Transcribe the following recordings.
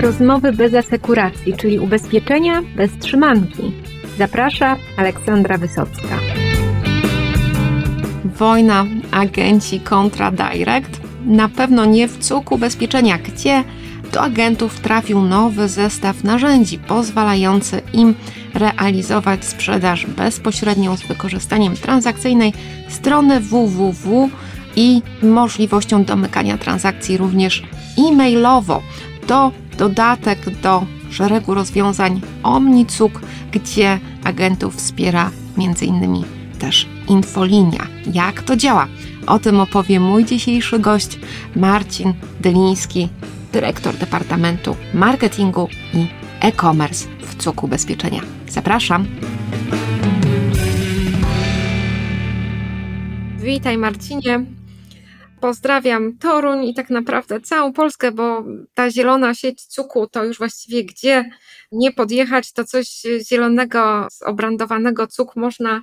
Rozmowy bez asekuracji, czyli ubezpieczenia bez trzymanki. Zaprasza Aleksandra Wysocka. Wojna agenci kontra direct. Na pewno nie w cuku ubezpieczenia, gdzie do agentów trafił nowy zestaw narzędzi pozwalający im realizować sprzedaż bezpośrednią z wykorzystaniem transakcyjnej strony www i możliwością domykania transakcji również e-mailowo. To dodatek do szeregu rozwiązań OmniCuk, gdzie agentów wspiera m.in. też infolinia. Jak to działa? O tym opowie mój dzisiejszy gość Marcin Dyliński, dyrektor Departamentu Marketingu i E-Commerce w CUK Ubezpieczenia. Zapraszam. Witaj Marcinie. Pozdrawiam Toruń i tak naprawdę całą Polskę, bo ta zielona sieć cuku to już właściwie gdzie nie podjechać, to coś zielonego, obrandowanego cuk można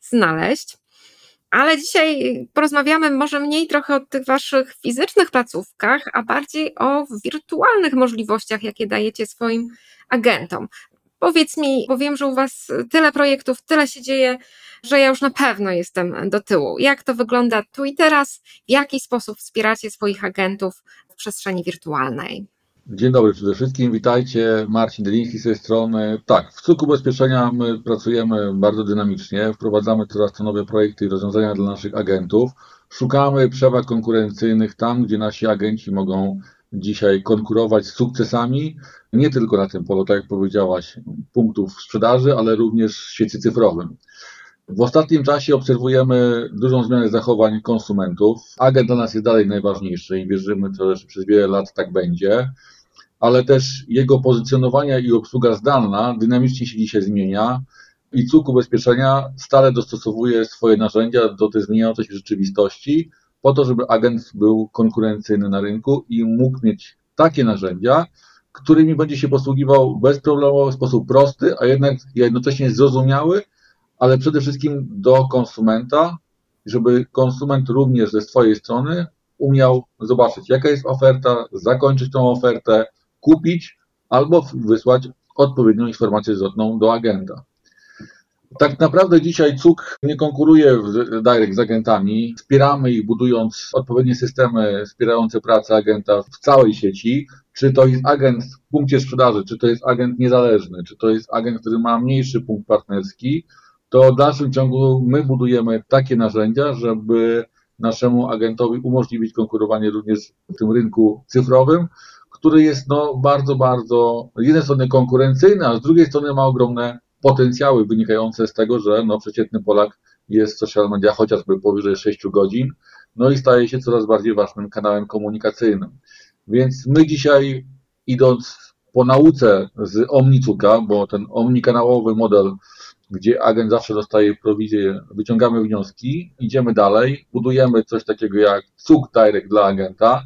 znaleźć. Ale dzisiaj porozmawiamy może mniej trochę o tych waszych fizycznych placówkach, a bardziej o wirtualnych możliwościach, jakie dajecie swoim agentom. Powiedz mi, bo wiem, że u was tyle projektów, tyle się dzieje, że ja już na pewno jestem do tyłu. Jak to wygląda tu i teraz? W jaki sposób wspieracie swoich agentów w przestrzeni wirtualnej? Dzień dobry przede wszystkim, witajcie. Marcin Deliński z tej strony. Tak, w cyklu ubezpieczenia my pracujemy bardzo dynamicznie, wprowadzamy coraz to nowe projekty i rozwiązania dla naszych agentów. Szukamy przewag konkurencyjnych tam, gdzie nasi agenci mogą dzisiaj konkurować z sukcesami, nie tylko na tym polu, tak jak powiedziałaś, punktów sprzedaży, ale również w świecie cyfrowym. W ostatnim czasie obserwujemy dużą zmianę zachowań konsumentów. Agent dla nas jest dalej najważniejszy i wierzymy, że przez wiele lat tak będzie ale też jego pozycjonowanie i obsługa zdalna dynamicznie się dzisiaj zmienia i cuk ubezpieczenia stale dostosowuje swoje narzędzia do tej zmieniającej się rzeczywistości, po to, żeby agent był konkurencyjny na rynku i mógł mieć takie narzędzia, którymi będzie się posługiwał bezproblemowo w sposób prosty, a jednak jednocześnie zrozumiały, ale przede wszystkim do konsumenta, żeby konsument również ze swojej strony umiał zobaczyć, jaka jest oferta, zakończyć tą ofertę, kupić albo wysłać odpowiednią informację zwrotną do agenta. Tak naprawdę dzisiaj CUK nie konkuruje direct z agentami. Wspieramy ich budując odpowiednie systemy wspierające pracę agenta w całej sieci. Czy to jest agent w punkcie sprzedaży, czy to jest agent niezależny, czy to jest agent, który ma mniejszy punkt partnerski, to w dalszym ciągu my budujemy takie narzędzia, żeby naszemu agentowi umożliwić konkurowanie również w tym rynku cyfrowym, który jest no, bardzo, bardzo z jednej strony konkurencyjny, a z drugiej strony ma ogromne potencjały wynikające z tego, że no, przeciętny Polak jest w social media chociażby powyżej 6 godzin, no i staje się coraz bardziej ważnym kanałem komunikacyjnym. Więc my dzisiaj, idąc po nauce z OmniCuka, bo ten omnikanałowy model, gdzie agent zawsze dostaje prowizję, wyciągamy wnioski, idziemy dalej, budujemy coś takiego jak cuk direct dla agenta,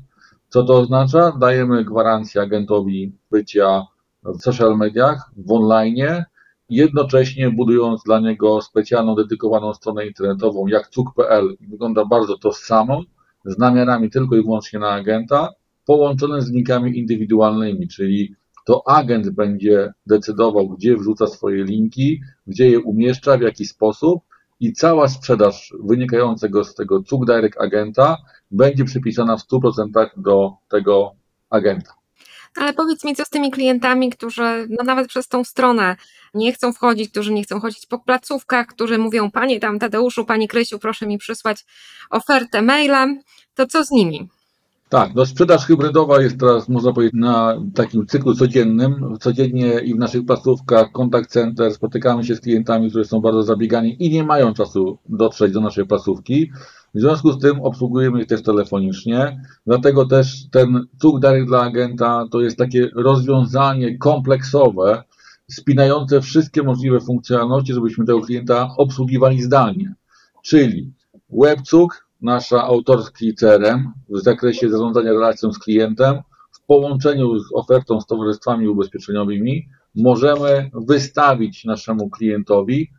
co to oznacza? Dajemy gwarancję agentowi bycia w social mediach, w online, jednocześnie budując dla niego specjalną, dedykowaną stronę internetową jak cuk.pl. Wygląda bardzo to samo, z namiarami tylko i wyłącznie na agenta, połączone z linkami indywidualnymi, czyli to agent będzie decydował, gdzie wrzuca swoje linki, gdzie je umieszcza, w jaki sposób i cała sprzedaż wynikającego z tego Cuk Direct agenta będzie przypisana w 100% do tego agenta. Ale powiedz mi, co z tymi klientami, którzy no nawet przez tą stronę nie chcą wchodzić, którzy nie chcą chodzić po placówkach, którzy mówią, panie tam Tadeuszu, pani Krysiu, proszę mi przysłać ofertę mailem, to co z nimi? Tak, no sprzedaż hybrydowa jest teraz, można powiedzieć, na takim cyklu codziennym. Codziennie i w naszych placówkach, kontakt center, spotykamy się z klientami, którzy są bardzo zabiegani i nie mają czasu dotrzeć do naszej placówki. W związku z tym obsługujemy ich też telefonicznie, dlatego też ten cuk direct dla agenta to jest takie rozwiązanie kompleksowe, spinające wszystkie możliwe funkcjonalności, żebyśmy tego klienta obsługiwali zdalnie. Czyli webcuk, nasza autorski CRM w zakresie zarządzania relacją z klientem, w połączeniu z ofertą z towarzystwami ubezpieczeniowymi, możemy wystawić naszemu klientowi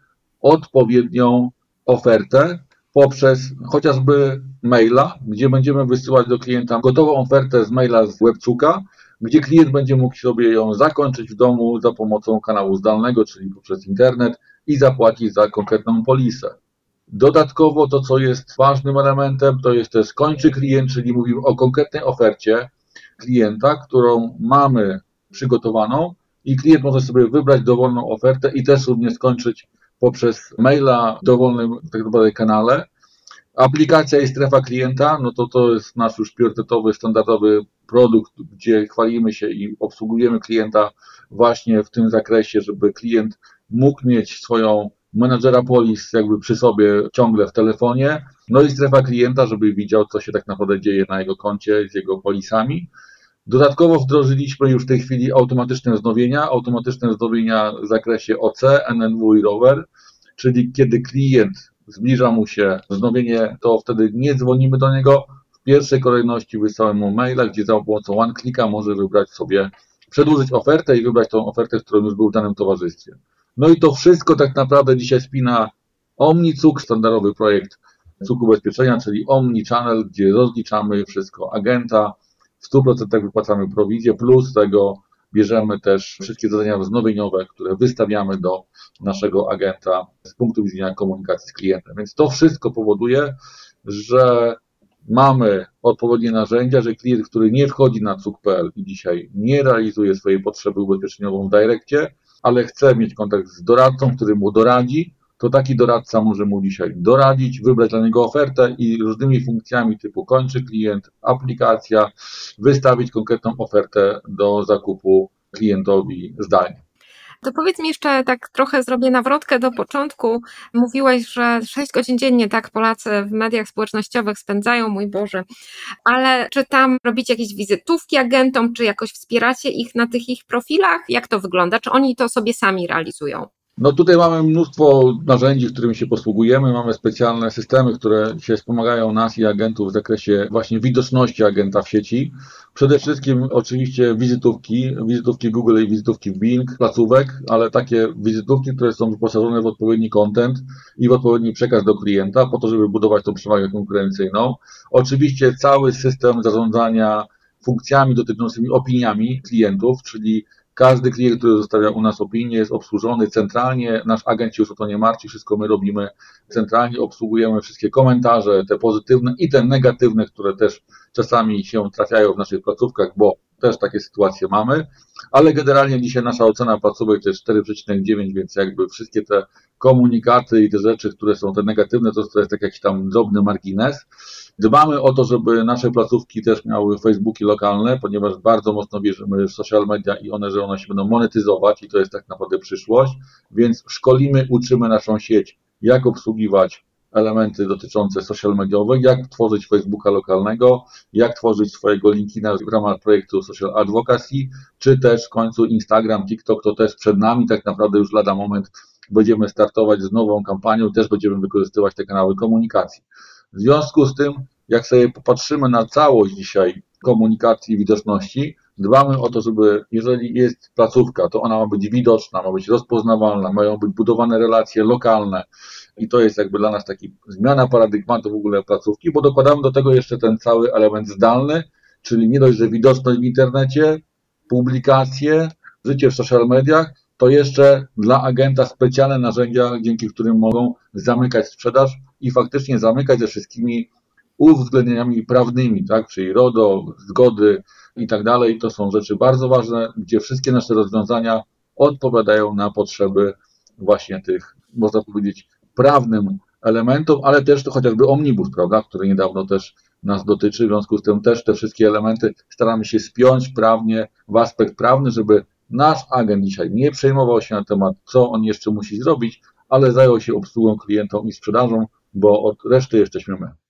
odpowiednią ofertę, poprzez chociażby maila, gdzie będziemy wysyłać do klienta gotową ofertę z maila z Webcuka, gdzie klient będzie mógł sobie ją zakończyć w domu za pomocą kanału zdalnego, czyli poprzez internet i zapłacić za konkretną polisę. Dodatkowo to, co jest ważnym elementem, to jest też kończy klient, czyli mówimy o konkretnej ofercie klienta, którą mamy przygotowaną i klient może sobie wybrać dowolną ofertę i też również skończyć poprzez maila w dowolnym tak naprawdę kanale. Aplikacja i strefa klienta, no to to jest nasz już priorytetowy, standardowy produkt, gdzie chwalimy się i obsługujemy klienta właśnie w tym zakresie, żeby klient mógł mieć swoją menadżera polis jakby przy sobie ciągle w telefonie, no i strefa klienta, żeby widział, co się tak naprawdę dzieje na jego koncie z jego polisami. Dodatkowo wdrożyliśmy już w tej chwili automatyczne wznowienia, automatyczne wznowienia w zakresie OC, NNW i rower, czyli kiedy klient zbliża mu się wznowienie, to wtedy nie dzwonimy do niego, pierwszej kolejności wysyłamy mu maila, gdzie za pomocą one-clicka może wybrać sobie, przedłużyć ofertę i wybrać tą ofertę, z którą już był w danym towarzystwie. No i to wszystko tak naprawdę dzisiaj spina OmniCuk, standardowy projekt cuk ubezpieczenia, czyli Omni Channel, gdzie rozliczamy wszystko agenta, w 100% wypłacamy prowizję, plus tego bierzemy też wszystkie zadania wznowieniowe, które wystawiamy do naszego agenta z punktu widzenia komunikacji z klientem. Więc to wszystko powoduje, że mamy odpowiednie narzędzia, że klient, który nie wchodzi na cuk.pl i dzisiaj nie realizuje swojej potrzeby ubezpieczeniową w Direkcie, ale chce mieć kontakt z doradcą, który mu doradzi, to taki doradca może mu dzisiaj doradzić, wybrać dla niego ofertę i różnymi funkcjami typu kończy klient, aplikacja, wystawić konkretną ofertę do zakupu klientowi zdalnie. To powiedz mi jeszcze tak trochę zrobię nawrotkę do początku. Mówiłeś, że 6 godzin dziennie tak Polacy w mediach społecznościowych spędzają, mój Boże. Ale czy tam robicie jakieś wizytówki agentom, czy jakoś wspieracie ich na tych ich profilach? Jak to wygląda? Czy oni to sobie sami realizują? No tutaj mamy mnóstwo narzędzi, którymi się posługujemy. Mamy specjalne systemy, które się wspomagają nas i agentów w zakresie właśnie widoczności agenta w sieci. Przede wszystkim oczywiście wizytówki, wizytówki Google i wizytówki Bing, placówek, ale takie wizytówki, które są wyposażone w odpowiedni content i w odpowiedni przekaz do klienta, po to, żeby budować tą przewagę konkurencyjną. Oczywiście cały system zarządzania funkcjami dotyczącymi opiniami klientów, czyli każdy klient, który zostawia u nas opinię, jest obsłużony centralnie. Nasz agent się już o to nie martwi, wszystko my robimy centralnie, obsługujemy wszystkie komentarze, te pozytywne i te negatywne, które też czasami się trafiają w naszych placówkach, bo też takie sytuacje mamy, ale generalnie dzisiaj nasza ocena placówek to jest 4,9, więc jakby wszystkie te komunikaty i te rzeczy, które są te negatywne, to, jest tak jakiś tam drobny margines. Dbamy o to, żeby nasze placówki też miały Facebooki lokalne, ponieważ bardzo mocno wierzymy w social media i one, że one się będą monetyzować i to jest tak naprawdę przyszłość, więc szkolimy, uczymy naszą sieć, jak obsługiwać elementy dotyczące social mediowych, jak tworzyć Facebooka lokalnego, jak tworzyć swojego LinkedIna w ramach projektu Social Advocacy, czy też w końcu Instagram, TikTok to też przed nami, tak naprawdę już lada moment będziemy startować z nową kampanią, też będziemy wykorzystywać te kanały komunikacji. W związku z tym, jak sobie popatrzymy na całość dzisiaj komunikacji i widoczności, dbamy o to, żeby jeżeli jest placówka, to ona ma być widoczna, ma być rozpoznawalna, mają być budowane relacje lokalne. I to jest jakby dla nas taki zmiana paradygmatu w ogóle placówki, bo dokładamy do tego jeszcze ten cały element zdalny, czyli nie dość, że widoczność w internecie, publikacje, życie w social mediach, to jeszcze dla agenta specjalne narzędzia, dzięki którym mogą zamykać sprzedaż i faktycznie zamykać ze wszystkimi uwzględnieniami prawnymi, tak, czyli RODO, zgody i tak dalej. To są rzeczy bardzo ważne, gdzie wszystkie nasze rozwiązania odpowiadają na potrzeby właśnie tych, można powiedzieć, prawnym elementom, ale też to chociażby omnibus, prawda, który niedawno też nas dotyczy, w związku z tym też te wszystkie elementy staramy się spiąć prawnie w aspekt prawny, żeby nasz agent dzisiaj nie przejmował się na temat, co on jeszcze musi zrobić, ale zajął się obsługą klientom i sprzedażą, bo od reszty jesteśmy my.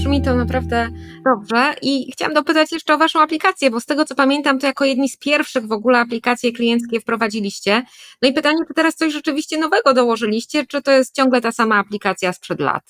Brzmi to naprawdę dobrze. I chciałam dopytać jeszcze o Waszą aplikację, bo z tego co pamiętam, to jako jedni z pierwszych w ogóle aplikacje klienckie wprowadziliście. No i pytanie, czy teraz coś rzeczywiście nowego dołożyliście, czy to jest ciągle ta sama aplikacja sprzed lat?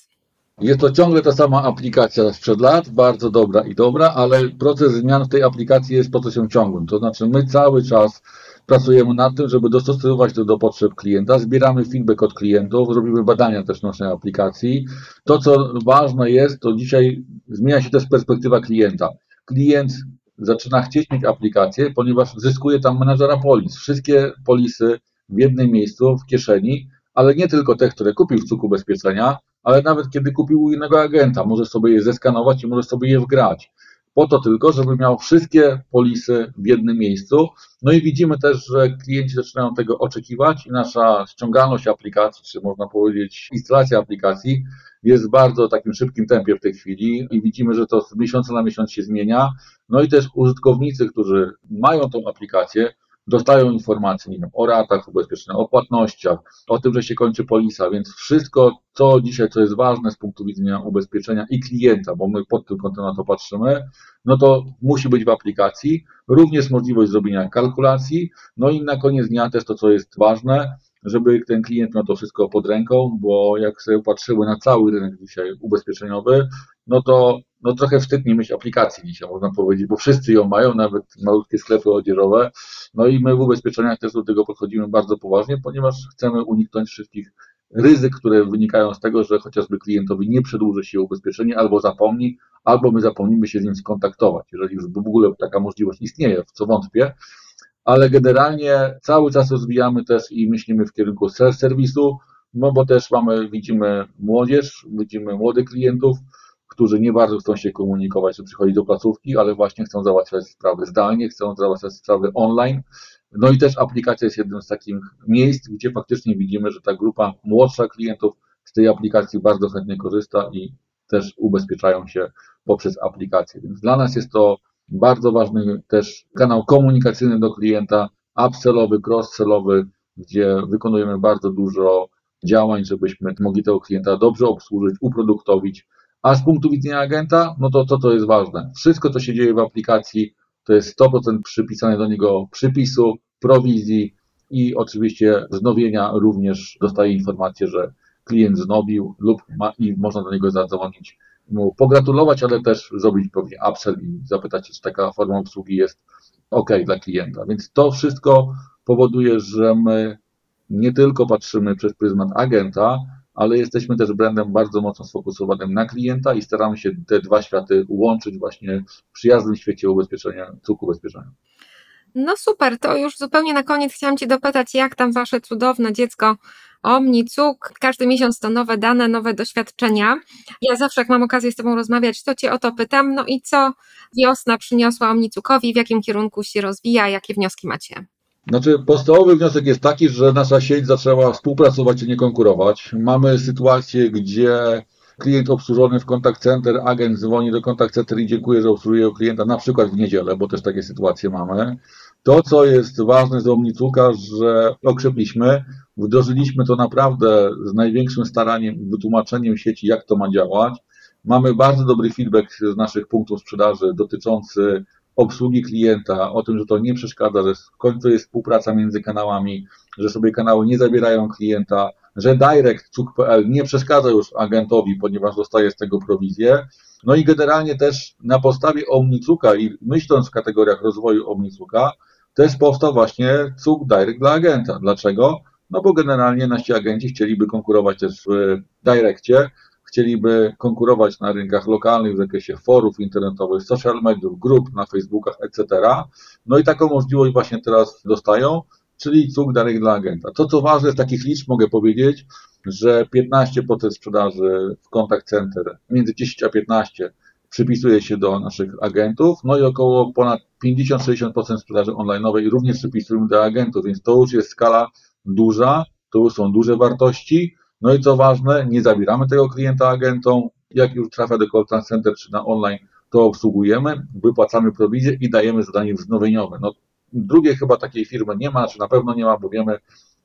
Jest to ciągle ta sama aplikacja sprzed lat, bardzo dobra i dobra, ale proces zmian w tej aplikacji jest procesem ciągłym. To znaczy, my cały czas pracujemy nad tym, żeby dostosowywać to do potrzeb klienta, zbieramy feedback od klientów, robimy badania też naszej aplikacji. To, co ważne jest, to dzisiaj zmienia się też perspektywa klienta. Klient zaczyna chcieć mieć aplikację, ponieważ zyskuje tam menadżera polis. Wszystkie polisy w jednym miejscu, w kieszeni, ale nie tylko te, które kupił w cuku ubezpieczenia, ale nawet kiedy kupił u innego agenta, może sobie je zeskanować i może sobie je wgrać po to tylko, żeby miał wszystkie polisy w jednym miejscu. No i widzimy też, że klienci zaczynają tego oczekiwać i nasza ściągalność aplikacji, czy można powiedzieć instalacja aplikacji jest w bardzo takim szybkim tempie w tej chwili i widzimy, że to z miesiąca na miesiąc się zmienia. No i też użytkownicy, którzy mają tą aplikację, dostają informacje wiem, o ratach ubezpieczenia, o płatnościach, o tym, że się kończy polisa, więc wszystko, co dzisiaj, co jest ważne z punktu widzenia ubezpieczenia i klienta, bo my pod tym kątem na to patrzymy, no to musi być w aplikacji. Również możliwość zrobienia kalkulacji, no i na koniec dnia też to, co jest ważne, żeby ten klient miał to wszystko pod ręką, bo jak sobie patrzymy na cały rynek dzisiaj ubezpieczeniowy, no to no trochę wstyd nie mieć aplikacji dzisiaj, można powiedzieć, bo wszyscy ją mają, nawet malutkie sklepy odzieżowe. No i my w ubezpieczeniach też do tego podchodzimy bardzo poważnie, ponieważ chcemy uniknąć wszystkich ryzyk, które wynikają z tego, że chociażby klientowi nie przedłuży się ubezpieczenie, albo zapomni, albo my zapomnimy się z nim skontaktować, jeżeli już w ogóle taka możliwość istnieje, w co wątpię. Ale generalnie cały czas rozwijamy też i myślimy w kierunku self-serwisu, no bo też mamy, widzimy młodzież, widzimy młodych klientów, którzy nie bardzo chcą się komunikować, czy przychodzić do placówki, ale właśnie chcą załatwiać sprawy zdalnie, chcą załatwiać sprawy online. No i też aplikacja jest jednym z takich miejsc, gdzie faktycznie widzimy, że ta grupa młodsza klientów z tej aplikacji bardzo chętnie korzysta i też ubezpieczają się poprzez aplikację. Więc dla nas jest to bardzo ważny też kanał komunikacyjny do klienta, upsellowy, cross-sellowy, gdzie wykonujemy bardzo dużo działań, żebyśmy mogli tego klienta dobrze obsłużyć, uproduktowić, a z punktu widzenia agenta, no to to, to jest ważne. Wszystko, co się dzieje w aplikacji, to jest 100% przypisane do niego przypisu, prowizji i oczywiście wznowienia również dostaje informację, że klient znowił lub ma, i można do niego zadzwonić, mu pogratulować, ale też zrobić pewnie upsell i zapytać się, czy taka forma obsługi jest ok dla klienta. Więc to wszystko powoduje, że my nie tylko patrzymy przez pryzmat agenta, ale jesteśmy też brandem bardzo mocno sfokusowanym na klienta i staramy się te dwa światy łączyć właśnie w przyjaznym świecie ubezpieczenia, cukru ubezpieczenia. No super, to już zupełnie na koniec chciałam Cię dopytać, jak tam Wasze cudowne dziecko OmniCuk, każdy miesiąc to nowe dane, nowe doświadczenia. Ja zawsze, jak mam okazję z Tobą rozmawiać, to Cię o to pytam. No i co wiosna przyniosła OmniCukowi, w jakim kierunku się rozwija, jakie wnioski macie? Znaczy, podstawowy wniosek jest taki, że nasza sieć zaczęła współpracować, a nie konkurować. Mamy sytuację, gdzie klient obsłużony w kontakt center, agent dzwoni do kontakt center i dziękuję, że obsługuje klienta na przykład w niedzielę, bo też takie sytuacje mamy. To, co jest ważne z Omnicuka, że okrzepliśmy, wdrożyliśmy to naprawdę z największym staraniem, wytłumaczeniem sieci, jak to ma działać. Mamy bardzo dobry feedback z naszych punktów sprzedaży dotyczący obsługi klienta, o tym, że to nie przeszkadza, że w końcu jest współpraca między kanałami, że sobie kanały nie zabierają klienta, że direct cuk.pl nie przeszkadza już agentowi, ponieważ dostaje z tego prowizję. No i generalnie też na podstawie Omnicuka i myśląc w kategoriach rozwoju Omnicuka, też powstał właśnie cuk direct dla agenta. Dlaczego? No bo generalnie nasi agenci chcieliby konkurować też w direkcie, chcieliby konkurować na rynkach lokalnych w zakresie forów internetowych, social mediów, grup na Facebookach, etc. No i taką możliwość właśnie teraz dostają, czyli cuk dalej dla agenta. To, co ważne z takich liczb mogę powiedzieć, że 15% sprzedaży w Contact Center, między 10 a 15 przypisuje się do naszych agentów, no i około ponad 50-60% sprzedaży online'owej również przypisujemy do agentów, więc to już jest skala duża, to już są duże wartości, no i co ważne, nie zabieramy tego klienta agentom. Jak już trafia do call center czy na online, to obsługujemy, wypłacamy prowizję i dajemy zadanie wznowieniowe. No, drugiej chyba takiej firmy nie ma, czy na pewno nie ma, bo wiemy,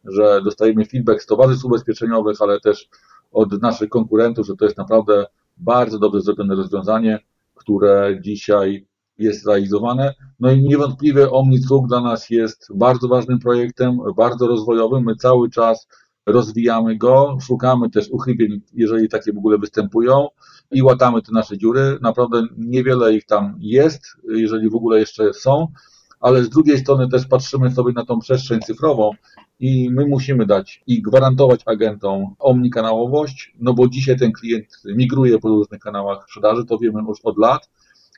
że dostajemy feedback z towarzystw ubezpieczeniowych, ale też od naszych konkurentów, że to jest naprawdę bardzo dobrze zrobione rozwiązanie, które dzisiaj jest realizowane. No i niewątpliwie OmniCuk dla nas jest bardzo ważnym projektem, bardzo rozwojowym. My cały czas rozwijamy go, szukamy też uchybień, jeżeli takie w ogóle występują i łatamy te nasze dziury. Naprawdę niewiele ich tam jest, jeżeli w ogóle jeszcze są. Ale z drugiej strony też patrzymy sobie na tą przestrzeń cyfrową i my musimy dać i gwarantować agentom omnikanałowość, no bo dzisiaj ten klient migruje po różnych kanałach sprzedaży, to wiemy już od lat,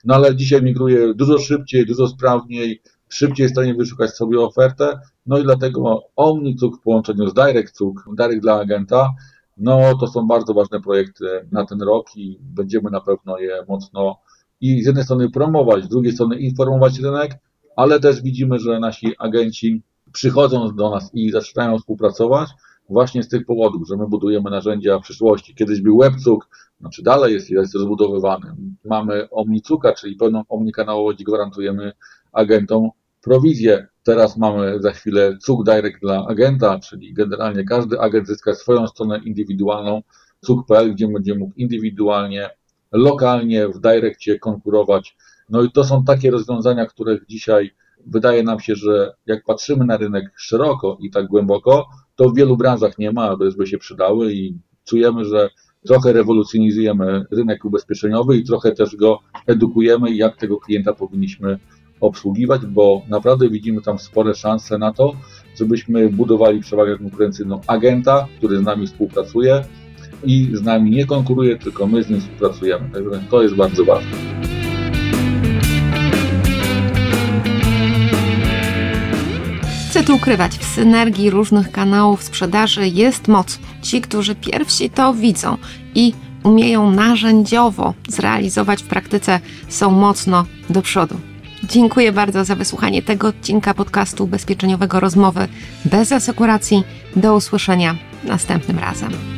no ale dzisiaj migruje dużo szybciej, dużo sprawniej, szybciej jest w stanie wyszukać sobie ofertę, no i dlatego OmniCuk w połączeniu z DirectCuk, Direct dla agenta, no to są bardzo ważne projekty na ten rok i będziemy na pewno je mocno i z jednej strony promować, z drugiej strony informować rynek, ale też widzimy, że nasi agenci przychodzą do nas i zaczynają współpracować właśnie z tych powodów, że my budujemy narzędzia przyszłości. Kiedyś był WebCuk, znaczy dalej jest, jest rozbudowywany. Mamy OmniCuka, czyli pełną omnikanałowość gwarantujemy agentom prowizję. Teraz mamy za chwilę Cuk Direct dla agenta, czyli generalnie każdy agent zyska swoją stronę indywidualną, cuk.pl, gdzie będzie mógł indywidualnie, lokalnie w Direccie konkurować. No i to są takie rozwiązania, których dzisiaj wydaje nam się, że jak patrzymy na rynek szeroko i tak głęboko, to w wielu branżach nie ma, by się przydały i czujemy, że trochę rewolucjonizujemy rynek ubezpieczeniowy i trochę też go edukujemy, jak tego klienta powinniśmy obsługiwać, bo naprawdę widzimy tam spore szanse na to, żebyśmy budowali przewagę konkurencyjną agenta, który z nami współpracuje i z nami nie konkuruje, tylko my z nim współpracujemy. Także to jest bardzo ważne. Chcę tu ukrywać, w synergii różnych kanałów sprzedaży jest moc. Ci, którzy pierwsi to widzą i umieją narzędziowo zrealizować w praktyce, są mocno do przodu. Dziękuję bardzo za wysłuchanie tego odcinka podcastu ubezpieczeniowego Rozmowy bez asekuracji. Do usłyszenia następnym razem.